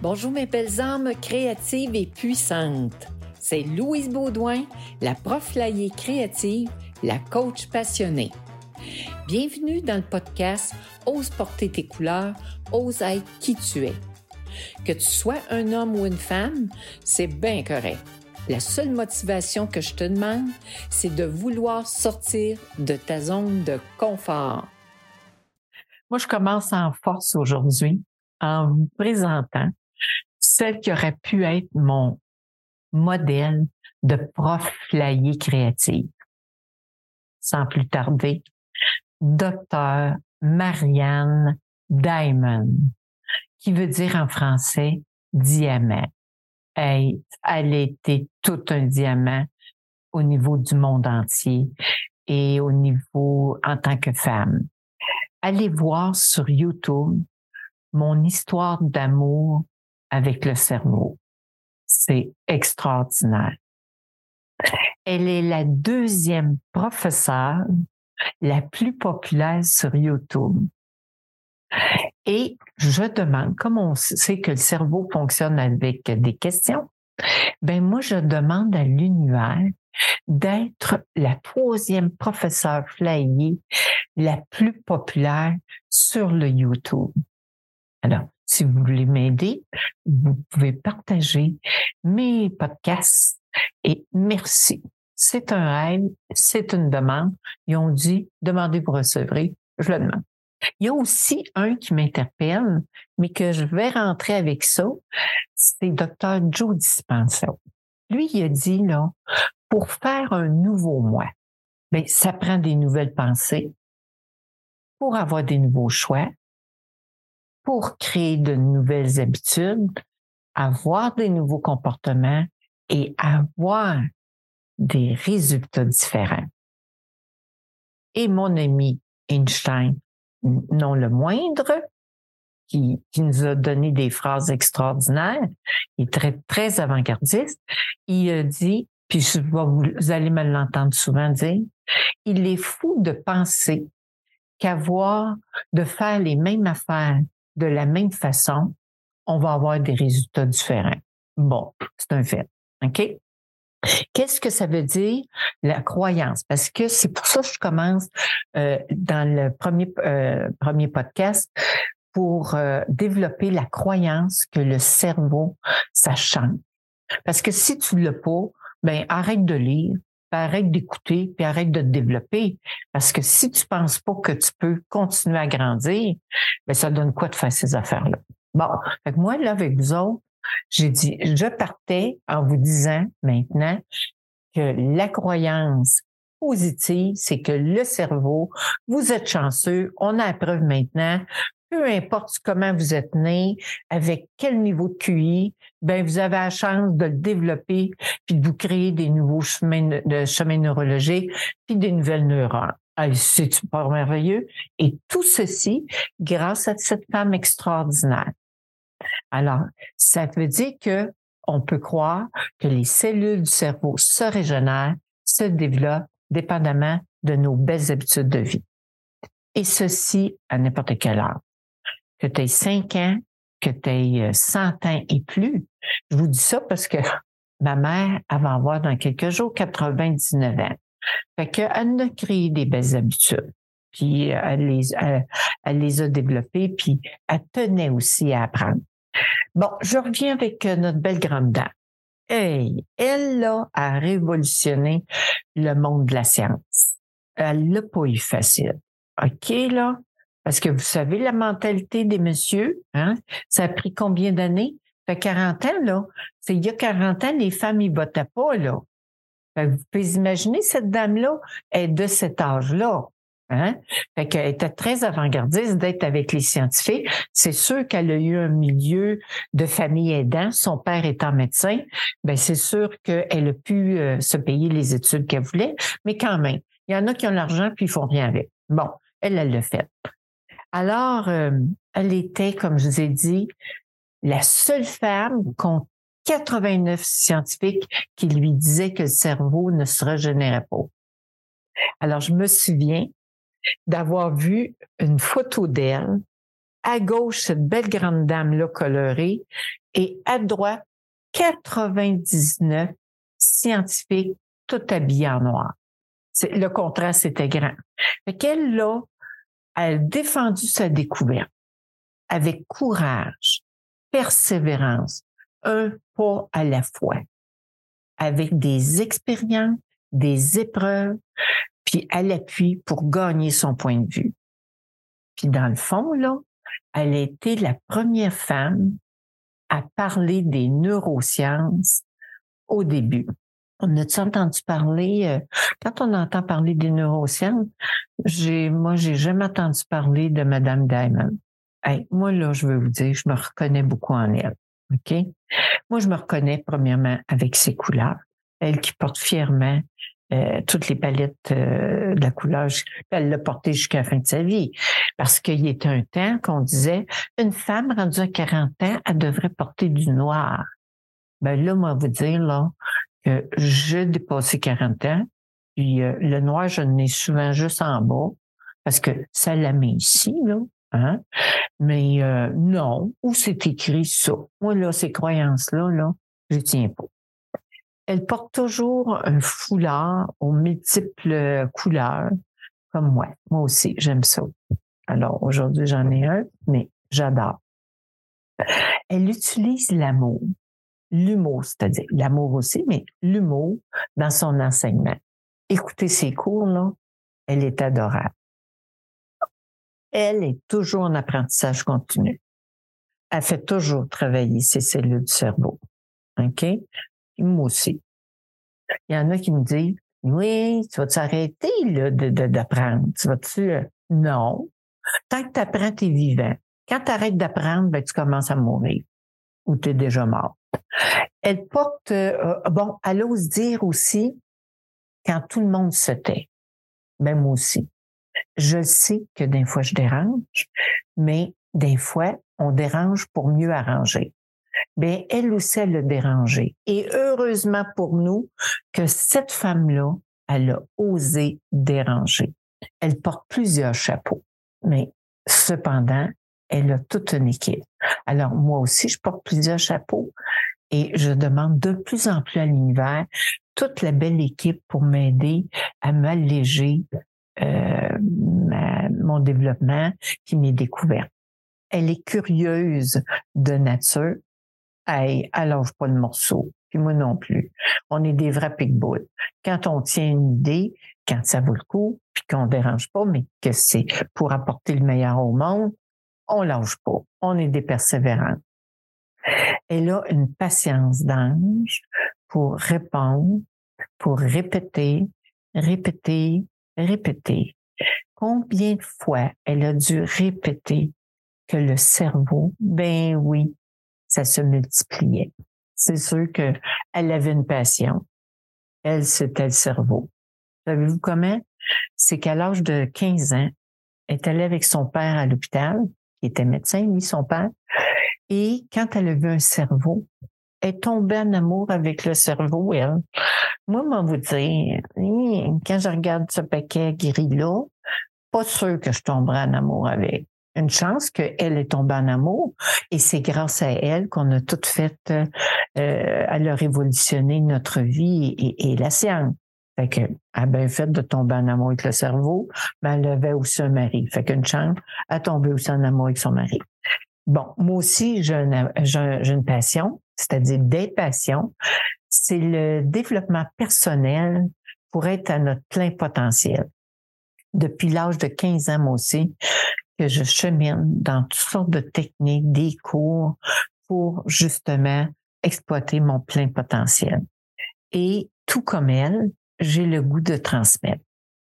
Bonjour mes belles âmes créatives et puissantes. C'est Louise Baudouin, la prof créative, la coach passionnée. Bienvenue dans le podcast Ose porter tes couleurs, ose être qui tu es. Que tu sois un homme ou une femme, c'est bien correct. La seule motivation que je te demande, c'est de vouloir sortir de ta zone de confort. Moi, je commence en force aujourd'hui en vous présentant celle qui aurait pu être mon modèle de prof flyé créative. Sans plus tarder, docteur Marianne Diamond, qui veut dire en français diamant. Elle, elle était tout un diamant au niveau du monde entier et au niveau en tant que femme. Allez voir sur YouTube mon histoire d'amour avec le cerveau. C'est extraordinaire. Elle est la deuxième professeure la plus populaire sur YouTube. Et je demande, comme on sait que le cerveau fonctionne avec des questions, ben moi, je demande à l'univers d'être la troisième professeure flyée la plus populaire sur le YouTube. Alors, si vous voulez m'aider, vous pouvez partager mes podcasts et merci. C'est un rêve, c'est une demande. Ils ont dit, demandez, vous recevrez. Je le demande. Il y a aussi un qui m'interpelle, mais que je vais rentrer avec ça. C'est Dr. Joe Dispenza. Lui, il a dit, là, pour faire un nouveau moi, ben, ça prend des nouvelles pensées. Pour avoir des nouveaux choix, pour créer de nouvelles habitudes, avoir des nouveaux comportements et avoir des résultats différents. Et mon ami Einstein, non le moindre, qui, qui, nous a donné des phrases extraordinaires, il est très, très avant-gardiste, il a dit, puis vous allez me l'entendre souvent dire, il est fou de penser qu'avoir, de faire les mêmes affaires de la même façon, on va avoir des résultats différents. Bon, c'est un fait. OK? Qu'est-ce que ça veut dire la croyance? Parce que c'est pour ça que je commence euh, dans le premier, euh, premier podcast pour euh, développer la croyance que le cerveau, ça change. Parce que si tu ne l'as pas, ben arrête de lire, arrête d'écouter, puis arrête de te développer. Parce que si tu penses pas que tu peux continuer à grandir, ben ça donne quoi de faire ces affaires-là? Bon, moi, là, avec vous autres, j'ai dit, je partais en vous disant maintenant que la croyance positive, c'est que le cerveau, vous êtes chanceux, on a la preuve maintenant peu importe comment vous êtes né, avec quel niveau de QI, ben vous avez la chance de le développer puis de vous créer des nouveaux chemins de chemins neurologiques puis des nouvelles neurones. C'est pas merveilleux. Et tout ceci grâce à cette femme extraordinaire. Alors, ça veut dire que on peut croire que les cellules du cerveau se régénèrent, se développent dépendamment de nos belles habitudes de vie. Et ceci à n'importe quel âge que tu aies 5 ans, que tu aies 100 ans et plus. Je vous dis ça parce que ma mère, elle va avoir dans quelques jours 99 ans. Fait qu'elle a créé des belles habitudes. Puis elle les, elle, les a développées, puis elle tenait aussi à apprendre. Bon, je reviens avec euh, notre belle grande dame. Hey, elle là, a révolutionné le monde de la science. Elle l'a pas eu facile. OK, là? Parce que vous savez, la mentalité des messieurs, hein, ça a pris combien d'années? Fait 40 ans, là. C'est il y a 40 ans, les femmes, ils votaient pas, là. vous pouvez imaginer, cette dame-là est de cet âge-là. Hein? Fait qu'elle était très avant-gardiste d'être avec les scientifiques. C'est sûr qu'elle a eu un milieu de famille aidant, son père étant médecin. Ben c'est sûr qu'elle a pu euh, se payer les études qu'elle voulait, mais quand même, il y en a qui ont l'argent puis ils font rien avec. Bon, elle, elle l'a fait. Alors, euh, elle était, comme je vous ai dit, la seule femme contre 89 scientifiques qui lui disaient que le cerveau ne se régénérait pas. Alors, je me souviens d'avoir vu une photo d'elle, à gauche, cette belle grande dame-là colorée, et à droite, 99 scientifiques tout habillés en noir. Le contraste était grand. Fait qu'elle, là, a défendu sa découverte avec courage, persévérance, un pas à la fois, avec des expériences, des épreuves, puis à l'appui pour gagner son point de vue. Puis dans le fond, là, elle a été la première femme à parler des neurosciences au début. On a-tu entendu parler, euh, quand on entend parler des neurosciences, j'ai, moi, j'ai jamais entendu parler de Madame Diamond. moi, là, je veux vous dire, je me reconnais beaucoup en elle. OK? Moi, je me reconnais premièrement avec ses couleurs. Elle qui porte fièrement euh, toutes les palettes euh, de la couleur. Elle l'a porté jusqu'à la fin de sa vie. Parce qu'il y était un temps qu'on disait, une femme rendue à 40 ans, elle devrait porter du noir. Ben là, moi, vous dire, là, que j'ai dépassé 40 ans, puis euh, le noir, je n'ai souvent juste en bas, parce que ça la met ici, là. Hein? Mais non, où c'est écrit ça? Moi, là, ces croyances-là, là, je tiens pas. Elle porte toujours un foulard aux multiples couleurs, comme moi. Moi aussi, j'aime ça. Alors, aujourd'hui, j'en ai un, mais j'adore. Elle utilise l'amour, l'humour, c'est-à-dire l'amour aussi, mais l'humour dans son enseignement. Écoutez ses cours, là, elle est adorable. Elle est toujours en apprentissage continu. Elle fait toujours travailler ses cellules du cerveau. OK? moi aussi. Il y en a qui me disent, oui, tu vas-tu arrêter d'apprendre? tu vas-tu... Euh, non. Tant que tu apprends, tu es vivant. Quand tu arrêtes d'apprendre, ben, tu commences à mourir ou tu es déjà mort. Elle porte, euh, bon, elle ose dire aussi, quand tout le monde se tait, même moi aussi. Je sais que des fois je dérange, mais des fois, on dérange pour mieux arranger bien, elle aussi, elle a dérangé. Et heureusement pour nous que cette femme-là, elle a osé déranger. Elle porte plusieurs chapeaux, mais cependant, elle a toute une équipe. Alors, moi aussi, je porte plusieurs chapeaux et je demande de plus en plus à l'univers toute la belle équipe pour m'aider à m'alléger euh, mon développement qui m'est découvert. Elle est curieuse de nature, hey, allonge pas le morceau. Puis moi non plus. On est des vrais pitbulls. Quand on tient une idée, quand ça vaut le coup, puis qu'on dérange pas, mais que c'est pour apporter le meilleur au monde, on lâche pas. On est des persévérants. Elle a une patience d'ange pour répondre, pour répéter, répéter, répéter. Combien de fois elle a dû répéter que le cerveau, ben oui, ça se multipliait. C'est sûr qu'elle avait une passion. Elle, c'était le cerveau. Savez-vous comment? C'est qu'à l'âge de 15 ans, elle est allée avec son père à l'hôpital, qui était médecin, lui, son père. Et quand elle a vu un cerveau, elle est tombée en amour avec le cerveau, elle. Moi, moi, vous dire, quand je regarde ce paquet gris-là, pas sûr que je tomberai en amour avec une chance qu'elle est tombée en amour et c'est grâce à elle qu'on a tout fait, euh, elle a notre vie et, la science. Fait que, a bien fait de tomber en amour avec le cerveau, mais elle avait aussi un mari. Fait qu'une chance, a tombé aussi en amour avec son mari. Bon, moi aussi, j'ai une, passion, c'est-à-dire des passions. C'est le développement personnel pour être à notre plein potentiel. Depuis l'âge de 15 ans, moi aussi, que je chemine dans toutes sortes de techniques, des cours pour justement exploiter mon plein potentiel. Et tout comme elle, j'ai le goût de transmettre.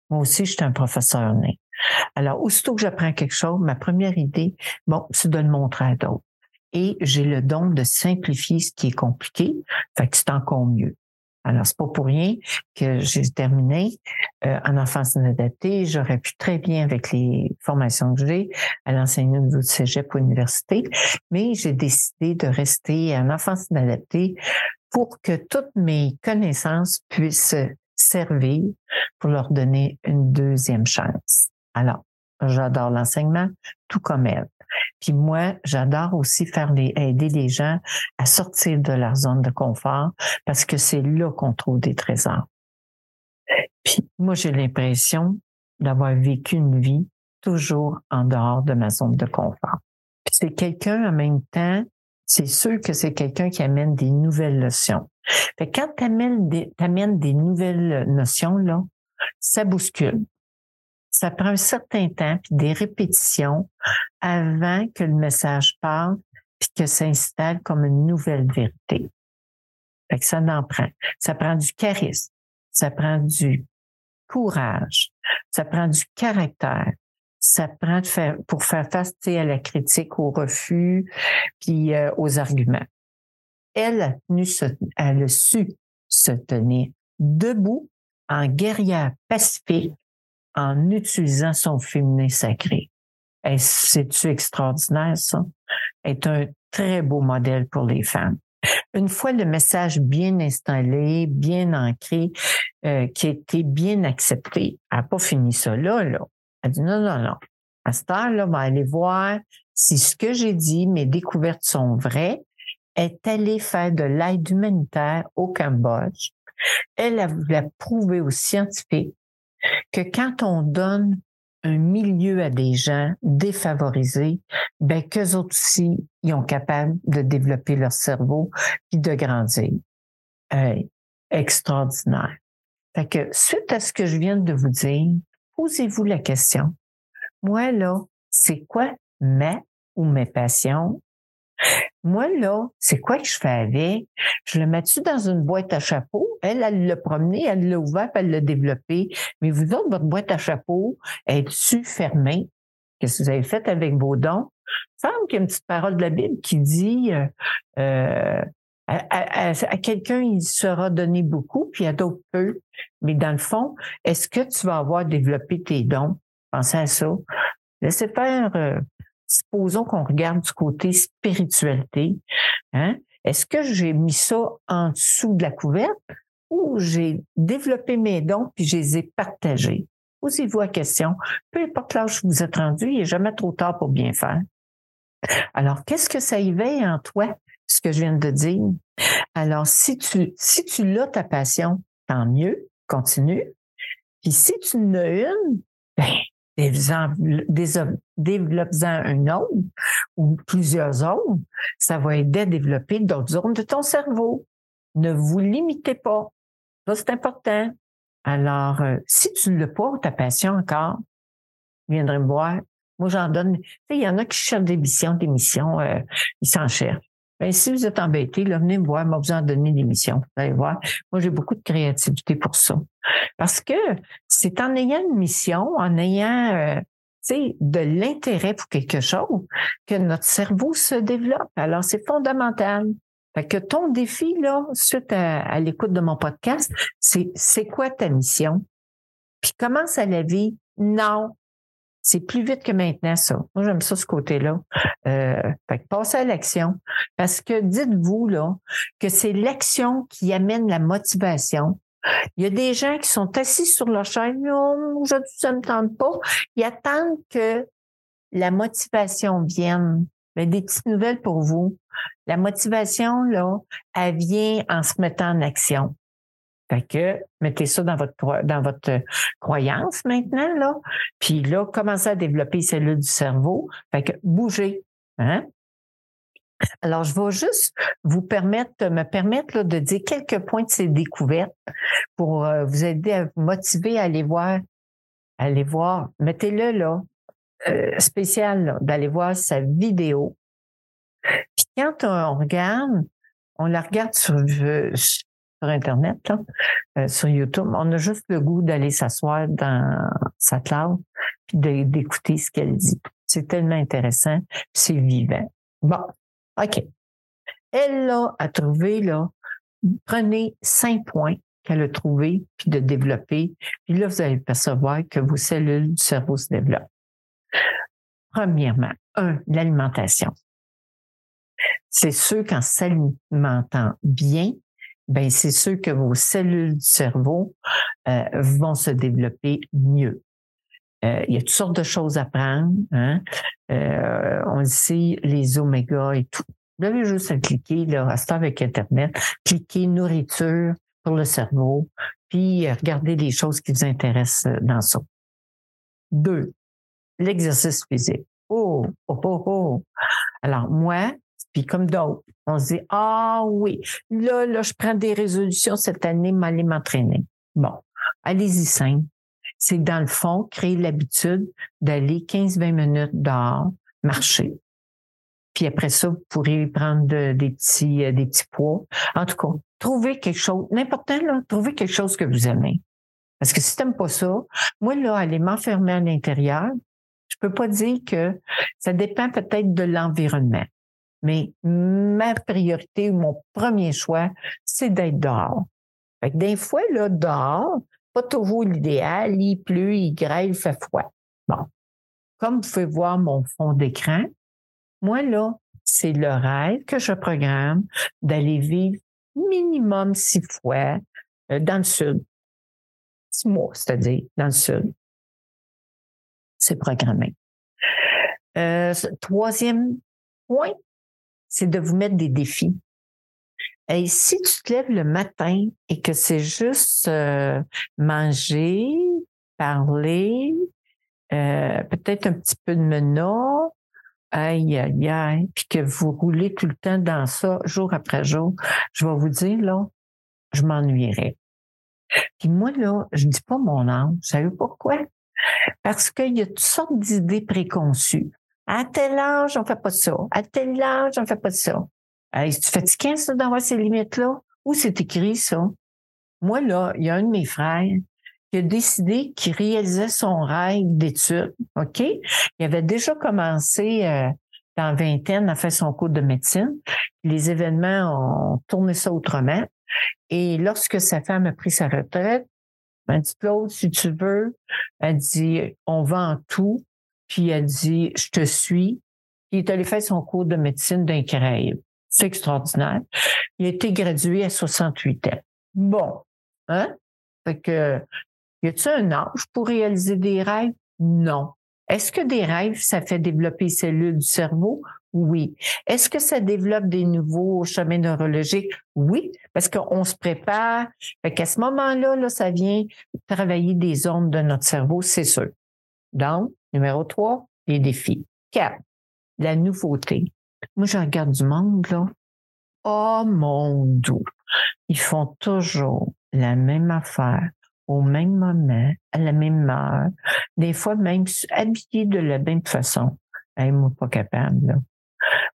Moi aussi, je suis un professeur né. Alors, aussitôt que j'apprends quelque chose, ma première idée, bon, c'est de le montrer à d'autres. Et j'ai le don de simplifier ce qui est compliqué, fait que c'est encore mieux. Alors, c'est pas pour rien que j'ai terminé euh, en enfance inadaptée. J'aurais pu très bien, avec les formations que j'ai, à l'enseignement au niveau de cégep ou université, mais j'ai décidé de rester en enfance inadaptée pour que toutes mes connaissances puissent servir pour leur donner une deuxième chance. Alors, j'adore l'enseignement, tout comme elle. Puis moi, j'adore aussi faire les, aider les gens à sortir de leur zone de confort parce que c'est là qu'on trouve des trésors. Puis moi, j'ai l'impression d'avoir vécu une vie toujours en dehors de ma zone de confort. Puis c'est quelqu'un en même temps, c'est sûr que c'est quelqu'un qui amène des nouvelles notions. Fait quand tu amènes des, des nouvelles notions, là, ça bouscule. Ça prend un certain temps, puis des répétitions avant que le message parte, puis que ça s'installe comme une nouvelle vérité. Fait ça en prend. Ça prend du charisme, ça prend du courage, ça prend du caractère, ça prend pour faire face à la critique, au refus, puis euh, aux arguments. Elle a, elle a su se tenir debout en guerrière pacifique en utilisant son féminin sacré. C'est-tu extraordinaire, ça? est un très beau modèle pour les femmes. Une fois le message bien installé, bien ancré, euh, qui a été bien accepté, elle n'a pas fini ça là, là. Elle dit non, non, non. À cette heure-là, va aller voir si ce que j'ai dit, mes découvertes sont vraies. Est allée faire de l'aide humanitaire au Cambodge. Elle a voulu prouver aux scientifiques que quand on donne un milieu à des gens défavorisés, ben qu'eux autres aussi, ils sont capables de développer leur cerveau puis de grandir. extraordinaire. Suite à ce que je viens de vous dire, posez-vous la question. Moi, là, c'est quoi ma ou mes passions? Moi, là, c'est quoi que je fais avec? Je le mets-tu dans une boîte à chapeau? Elle, elle l'a promené, elle l'a ouvert, elle l'a développé. Mais vous autres, votre boîte à chapeau, est-tu fermée? Qu'est-ce que vous avez fait avec vos dons? Il semble qu'il y a une petite parole de la Bible qui dit euh, euh à, quelqu'un, il sera donné beaucoup, puis à d'autres peu. Mais dans le fond, est-ce que tu vas avoir développé tes dons? Pensez à ça. Laissez faire euh, supposons qu'on regarde du côté spiritualité, hein? est-ce que j'ai mis ça en dessous de la couverte ou j'ai développé mes dons puis je les ai partagés? Posez-vous la question. Peu importe l'âge où vous êtes rendu, il n'est jamais trop tard pour bien faire. Alors, qu'est-ce que ça éveille en toi, ce que je viens de dire? Alors, si tu, si tu l'as ta passion, tant mieux, continue. Puis si tu n'as une, ben, développe-en une autre ou plusieurs autres, ça va aider à développer d'autres zones de ton cerveau. Ne vous limitez pas. Ça, c'est important. Alors, euh, si tu ne l'as pas, ta passion encore, viendrez me voir. Moi, j'en donne. Il y en a qui cherchent des missions, des missions, euh, ils s'en cherchent. Ben, si vous êtes embêté, là, venez me voir, moi, vous en donner des missions. Vous allez voir. Moi, j'ai beaucoup de créativité pour ça. Parce que c'est en ayant une mission, en ayant euh, de l'intérêt pour quelque chose que notre cerveau se développe. Alors, c'est fondamental. Fait que ton défi, là, suite à, l'écoute de mon podcast, c'est c'est quoi ta mission? Puis commence à la vie. Non, c'est plus vite que maintenant, ça. Moi, j'aime ça, ce côté-là. Euh, fait passez à l'action. Parce que dites-vous, là, que c'est l'action qui amène la motivation. Il y a des gens qui sont assis sur leur chaise, non, aujourd'hui, ça me tente pas. Ils attendent que la motivation vienne. Mais des petites nouvelles pour vous. La motivation, là, elle vient en se mettant en action. Fait que mettez ça dans votre dans votre croyance maintenant là, puis là commencez à développer les cellules du cerveau. Fait que bougez, hein? Alors, je vais juste vous permettre, me permettre là, de dire quelques points de ces découvertes pour euh, vous aider à vous motiver à aller voir, aller voir, mettez-le là, euh, spécial, d'aller voir sa vidéo. Puis quand on regarde, on la regarde sur, Internet, euh, sur YouTube. On a juste le goût d'aller s'asseoir dans sa cloud puis d'écouter ce qu'elle dit. C'est tellement intéressant, c'est vivant. Bon, OK. Elle là, a trouvé, là, prenez cinq points qu'elle a trouvés, puis de développer. Puis là, vous allez percevoir que vos cellules du cerveau se développent. Premièrement, un, l'alimentation. C'est sûr qu'en s'alimentant bien, ben c'est sûr que vos cellules du cerveau euh, vont se développer mieux. Euh, il y a toutes sortes de choses à prendre. Hein? Euh, on sait les omégas et tout. Vous avez juste à cliquer, là, à avec Internet, cliquer nourriture pour le cerveau, puis regardez les choses qui vous intéressent dans ça. Deux, l'exercice physique. Oh, oh, oh, oh. Alors, moi, puis comme d'autres, on se dit, ah oui, là, là, je prends des résolutions cette année, m'aller m'entraîner. Bon, allez-y simple. C'est dans le fond, créer l'habitude d'aller 15-20 minutes dehors, marcher. Puis après ça, vous pourrez prendre des petits, euh, des petits poids. En tout cas, trouvez quelque chose, n'importe là, trouvez quelque chose que vous aimez. Parce que si tu n'aimes pas ça, moi, là, aller m'enfermer à l'intérieur, je peux pas dire que ça dépend peut-être de l'environnement. Mais ma priorité ou mon premier choix, c'est d'être dehors. Des fois, là, dehors, pas toujours l'idéal, il pleut, il grêle, il fait froid. Bon. Comme vous pouvez voir mon fond d'écran, moi, là, c'est le rêve que je programme d'aller vivre minimum six fois euh, dans le sud. Six mois, c'est-à-dire dans le sud. C'est programmé. Euh, troisième point, c'est de vous mettre des défis. Et si tu te lèves le matin et que c'est juste euh, manger, parler, euh, peut-être un petit peu de menot, aïe, aïe, aïe, puis que vous roulez tout le temps dans ça, jour après jour, je vais vous dire, là, je m'ennuierais. Puis moi, là, je dis pas mon âge. Vous savez pourquoi? Parce qu'il y a toutes sortes d'idées préconçues. À tel âge, on fait pas ça. À tel âge, on fait pas ça. Est-ce fatigué, ça, d'avoir ces limites-là? Où c'est écrit, ça? Moi, là, il y a un de mes frères qui a décidé qu'il réalisait son rêve d'études, OK? Il avait déjà commencé euh, dans vingtaine à faire son cours de médecine. Les événements ont tourné ça autrement. Et lorsque sa femme a pris sa retraite, elle dit, Claude, si tu veux, elle dit, on vend tout, puis elle dit, je te suis. Il est allé faire son cours de médecine d'un. C'est extraordinaire. Il a été gradué à 68 ans. Bon, hein? Fait que, y a-t-il un âge pour réaliser des rêves? Non. Est-ce que des rêves, ça fait développer les cellules du cerveau? Oui. Est-ce que ça développe des nouveaux chemins neurologiques? Oui, parce qu'on se prépare. Fait qu'à ce moment-là, là, ça vient travailler des ondes de notre cerveau, c'est sûr. Donc, Numéro 3, les défis. 4, la nouveauté. Moi, je regarde du monde, là. Oh mon Dieu! Ils font toujours la même affaire au même moment, à la même heure, des fois même habillés de la même façon. Hey, moi, pas capable, là.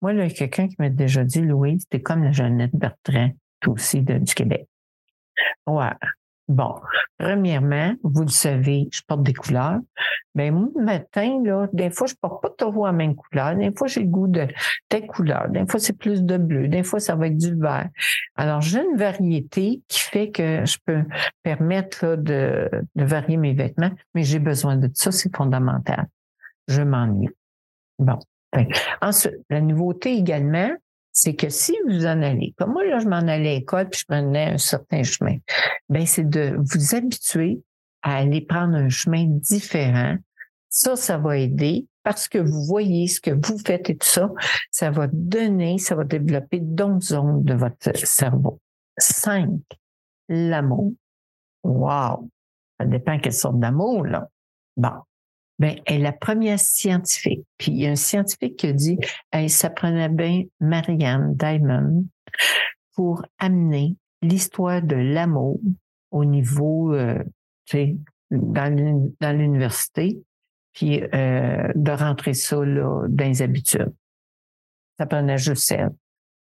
Moi, il y a quelqu'un qui m'a déjà dit, Louise, t'es comme la Jeannette Bertrand, toi aussi, de, du Québec. Ouais. Bon, premièrement, vous le savez, je porte des couleurs. Mais ben, moi, le matin, là, des fois, je porte pas toujours la même couleur. Des fois, j'ai le goût de telle couleur. Des fois, c'est plus de bleu. Des fois, ça va être du vert. Alors, j'ai une variété qui fait que je peux permettre de, de varier mes vêtements, mais j'ai besoin de ça, c'est fondamental. Je m'ennuie. Bon. Ensuite, la nouveauté également, c'est que si vous en allez, comme moi, là, je m'en allais à l'école puis je prenais un certain chemin, ben c'est de vous habituer à aller prendre un chemin différent. Ça, ça va aider parce que vous voyez ce que vous faites et tout ça, ça va donner, ça va développer d'autres zones de votre cerveau. Cinq, l'amour. Wow! Ça dépend quelle sorte d'amour, là. Bon. Ben, elle est la première scientifique. Puis il y a un scientifique qui a dit, ça prenait bien Marianne Diamond pour amener l'histoire de l'amour au niveau, euh, tu sais, dans l'université, puis euh, de rentrer ça là, dans les habitudes. Ça prenait juste elle.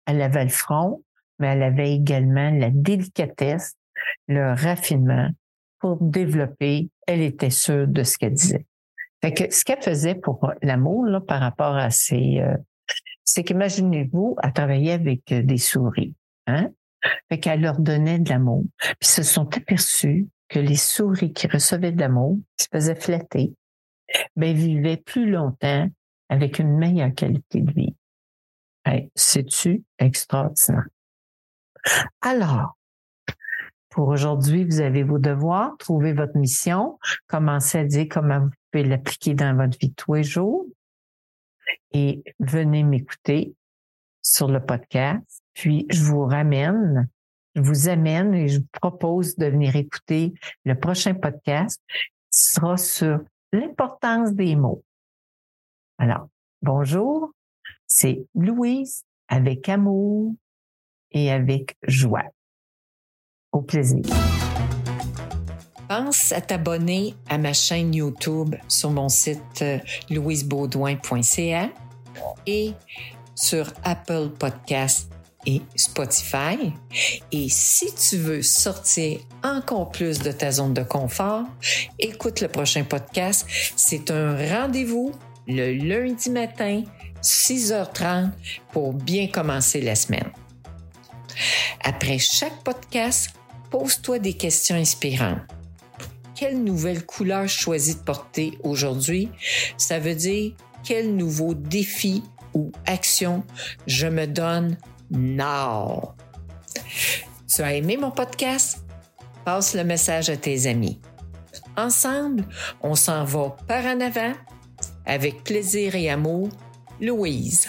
Elle avait le front, mais elle avait également la délicatesse, le raffinement pour développer. Elle était sûre de ce qu'elle disait. Fait que ce qu'elle faisait pour l'amour, là, par rapport à ces, euh, c'est qu'imaginez-vous, elle travaillait avec euh, des souris, hein? Fait qu'elle leur donnait de l'amour. Puis se sont aperçus que les souris qui recevaient de l'amour, qui se faisaient flatter, ben, vivaient plus longtemps avec une meilleure qualité de vie. Hey, C'est-tu extraordinaire? Alors, pour aujourd'hui, vous avez vos devoirs, trouver votre mission, commencez à dire comment vous l'appliquer dans votre vie tous les jours. Et venez m'écouter sur le podcast. Puis, je vous ramène, je vous amène et je vous propose de venir écouter le prochain podcast qui sera sur l'importance des mots. Alors, bonjour, c'est Louise avec amour et avec joie. Au plaisir. Pense à t'abonner à ma chaîne YouTube sur mon site euh, louisebaudouin.ca et sur Apple Podcasts et Spotify. Et si tu veux sortir encore plus de ta zone de confort, écoute le prochain podcast. C'est un rendez-vous le lundi matin, 6h30, pour bien commencer la semaine. Après chaque podcast, pose-toi des questions inspirantes quelle nouvelle couleur je choisis de porter aujourd'hui, ça veut dire quel nouveau défi ou action je me donne now? Tu as aimé mon podcast? Passe le message à tes amis. Ensemble, on s'en va par en avant avec plaisir et amour. Louise.